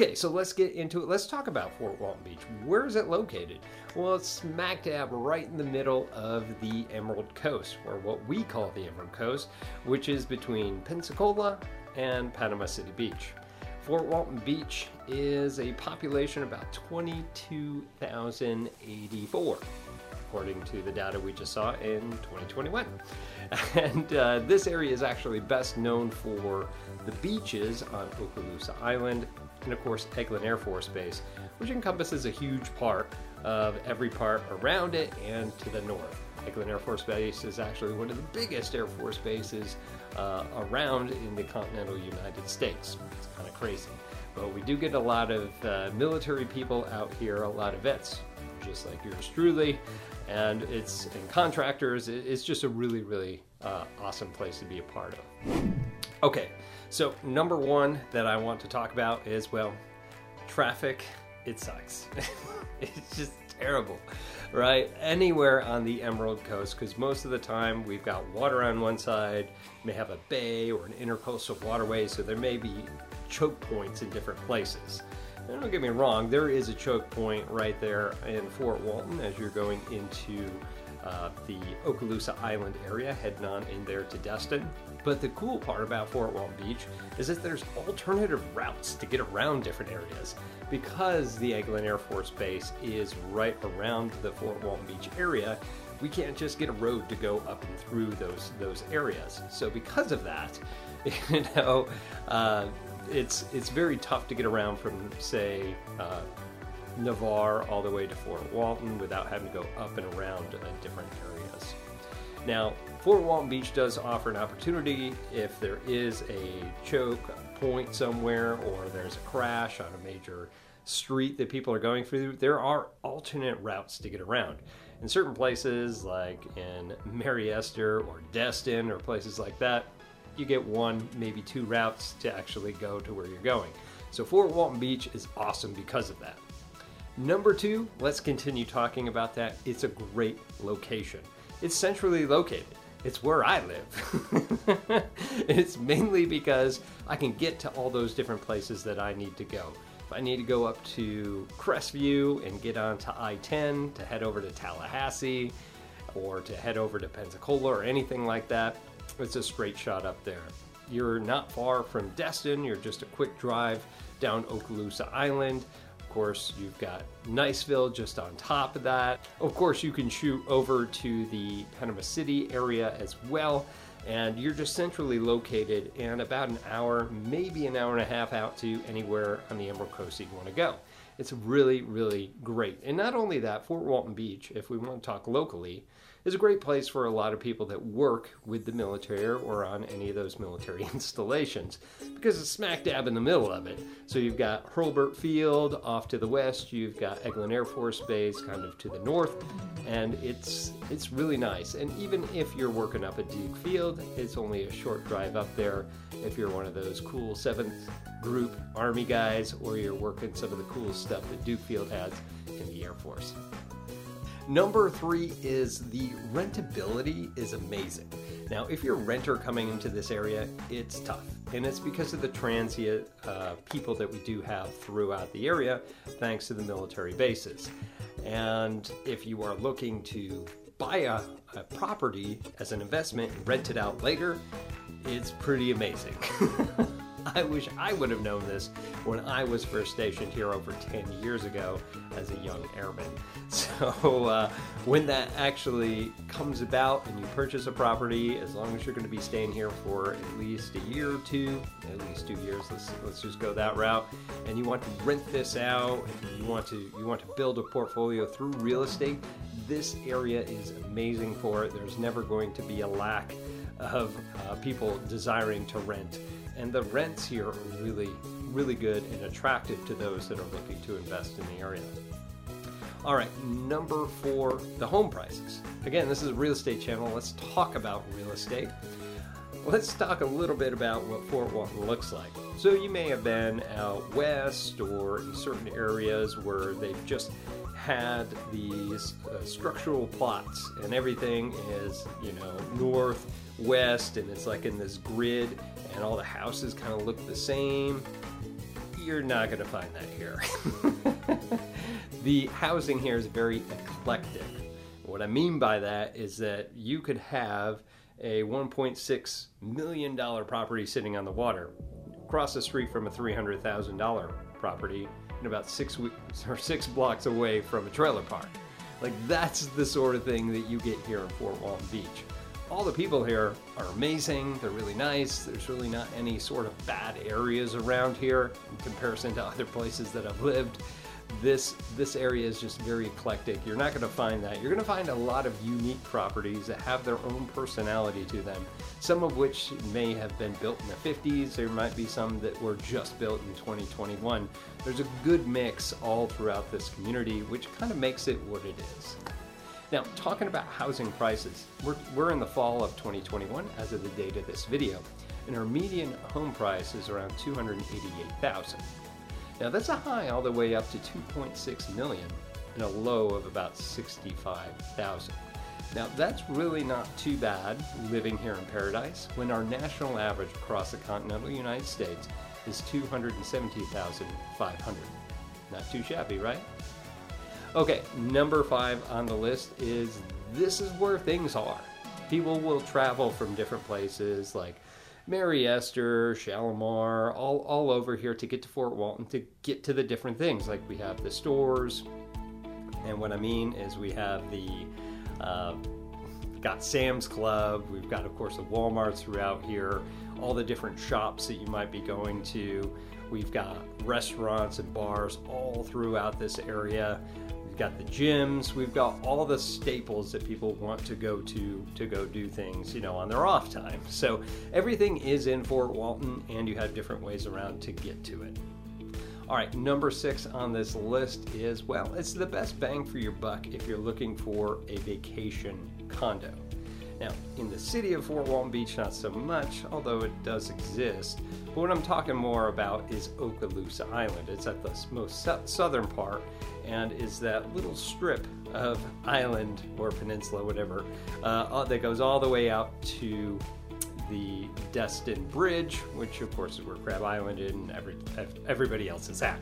Okay, so let's get into it. Let's talk about Fort Walton Beach. Where is it located? Well, it's smack dab right in the middle of the Emerald Coast, or what we call the Emerald Coast, which is between Pensacola and Panama City Beach. Fort Walton Beach is a population about 22,084 according to the data we just saw in 2021. And uh, this area is actually best known for the beaches on Okaloosa Island and, of course, Eglin Air Force Base, which encompasses a huge part of every part around it and to the north. Eglin Air Force Base is actually one of the biggest Air Force bases uh, around in the continental United States. It's kind of crazy. But we do get a lot of uh, military people out here, a lot of vets, just like yours truly and it's and contractors. It's just a really, really uh, awesome place to be a part of. Okay, so number one that I want to talk about is well, traffic. It sucks. it's just terrible, right? Anywhere on the Emerald Coast, because most of the time we've got water on one side, may have a bay or an intercoastal waterway, so there may be choke points in different places. Don't get me wrong, there is a choke point right there in Fort Walton as you're going into uh, the Okaloosa Island area, heading on in there to Destin. But the cool part about Fort Walton Beach is that there's alternative routes to get around different areas. Because the Eglin Air Force Base is right around the Fort Walton Beach area, we can't just get a road to go up and through those those areas. So because of that, you know, uh, it's it's very tough to get around from say uh, Navarre all the way to Fort Walton without having to go up and around different areas. Now, Fort Walton Beach does offer an opportunity if there is a choke point somewhere or there's a crash on a major street that people are going through. There are alternate routes to get around. In certain places, like in Mary Esther or Destin or places like that, you get one, maybe two routes to actually go to where you're going. So Fort Walton Beach is awesome because of that. Number two, let's continue talking about that. It's a great location. It's centrally located. It's where I live. it's mainly because I can get to all those different places that I need to go. If I need to go up to Crestview and get onto I 10 to head over to Tallahassee or to head over to Pensacola or anything like that, it's a straight shot up there. You're not far from Destin, you're just a quick drive down Okaloosa Island. Of course, you've got Niceville just on top of that. Of course, you can shoot over to the Panama City area as well. And you're just centrally located and about an hour, maybe an hour and a half out to anywhere on the Emerald Coast you want to go. It's really, really great. And not only that, Fort Walton Beach, if we want to talk locally, is a great place for a lot of people that work with the military or on any of those military installations because it's smack dab in the middle of it. So you've got Hurlburt Field off to the west, you've got Eglin Air Force Base kind of to the north, and it's it's really nice. And even if you're working up at Duke Field, it's only a short drive up there if you're one of those cool 7th group Army guys or you're working some of the cool stuff that Duke Field has in the Air Force. Number three is the rentability is amazing. Now, if you're a renter coming into this area, it's tough. And it's because of the transient uh, people that we do have throughout the area, thanks to the military bases. And if you are looking to buy a, a property as an investment and rent it out later, it's pretty amazing. I wish I would have known this when I was first stationed here over 10 years ago as a young airman. So, uh, when that actually comes about and you purchase a property, as long as you're going to be staying here for at least a year or two, at least two years, let's, let's just go that route, and you want to rent this out, you want to you want to build a portfolio through real estate, this area is amazing for it. There's never going to be a lack of uh, people desiring to rent and the rents here are really, really good and attractive to those that are looking to invest in the area. All right, number four, the home prices. Again, this is a real estate channel. Let's talk about real estate. Let's talk a little bit about what Fort Walton looks like. So, you may have been out west or in certain areas where they've just had these uh, structural plots and everything is, you know, north, west, and it's like in this grid, and all the houses kind of look the same. You're not going to find that here. the housing here is very eclectic. What I mean by that is that you could have a $1.6 million property sitting on the water across the street from a $300,000 property about six weeks or six blocks away from a trailer park. Like that's the sort of thing that you get here in Fort Walton Beach. All the people here are amazing. They're really nice. There's really not any sort of bad areas around here in comparison to other places that I've lived this this area is just very eclectic. You're not going to find that. You're going to find a lot of unique properties that have their own personality to them. Some of which may have been built in the 50s. There might be some that were just built in 2021. There's a good mix all throughout this community, which kind of makes it what it is. Now, talking about housing prices, we're, we're in the fall of 2021 as of the date of this video, and our median home price is around 288,000. Now that's a high all the way up to 2.6 million and a low of about 65,000. Now that's really not too bad living here in paradise when our national average across the continental United States is 270,500. Not too shabby, right? Okay, number five on the list is this is where things are. People will travel from different places like Mary Esther, Shalimar, all, all over here to get to Fort Walton to get to the different things. Like we have the stores, and what I mean is we have the uh, got Sam's Club. We've got, of course, the WalMarts throughout here. All the different shops that you might be going to. We've got restaurants and bars all throughout this area got the gyms, we've got all the staples that people want to go to to go do things, you know, on their off time. So everything is in Fort Walton and you have different ways around to get to it. All right, number six on this list is well, it's the best bang for your buck if you're looking for a vacation condo. Now, in the city of Fort Walton Beach, not so much, although it does exist. But what I'm talking more about is Okaloosa Island. It's at the most southern part and is that little strip of island or peninsula, whatever, uh, that goes all the way out to the Destin Bridge, which of course is where Crab Island and every, everybody else is at,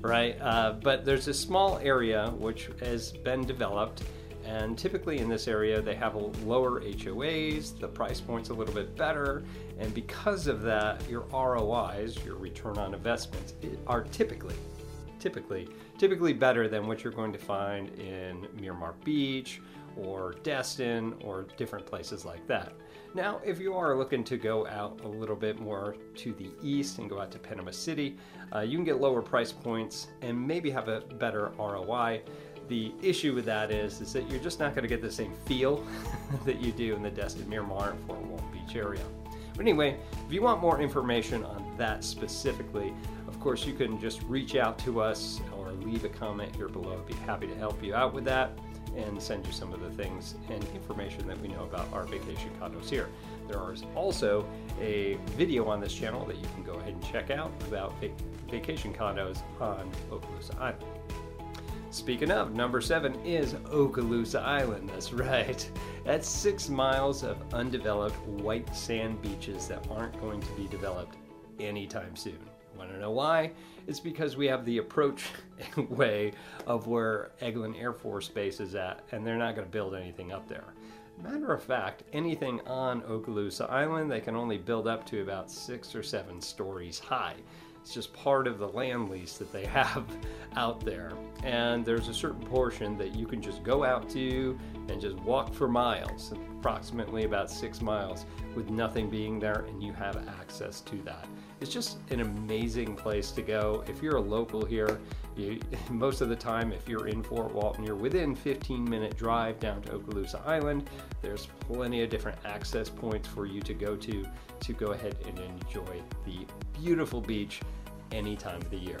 right? Uh, but there's a small area which has been developed and typically in this area, they have lower HOAs, the price point's a little bit better, and because of that, your ROIs, your return on investments, are typically, typically, typically better than what you're going to find in Miramar Beach or Destin or different places like that. Now, if you are looking to go out a little bit more to the east and go out to Panama City, uh, you can get lower price points and maybe have a better ROI. The issue with that is, is that you're just not going to get the same feel that you do in the Destin Miramar and Fort Walton Beach area. But anyway, if you want more information on that specifically, of course, you can just reach out to us or leave a comment here below. I'd be happy to help you out with that and send you some of the things and information that we know about our vacation condos here. There is also a video on this channel that you can go ahead and check out about vacation condos on Okaloosa Island. Speaking of, number seven is Okaloosa Island. That's right. That's six miles of undeveloped white sand beaches that aren't going to be developed anytime soon. Want to know why? It's because we have the approach way of where Eglin Air Force Base is at, and they're not going to build anything up there. Matter of fact, anything on Okaloosa Island, they can only build up to about six or seven stories high. It's just part of the land lease that they have out there. And there's a certain portion that you can just go out to and just walk for miles, approximately about six miles, with nothing being there, and you have access to that. It's just an amazing place to go. If you're a local here, you, most of the time, if you're in Fort Walton, you're within 15 minute drive down to Okaloosa Island. There's plenty of different access points for you to go to to go ahead and enjoy the beautiful beach any time of the year.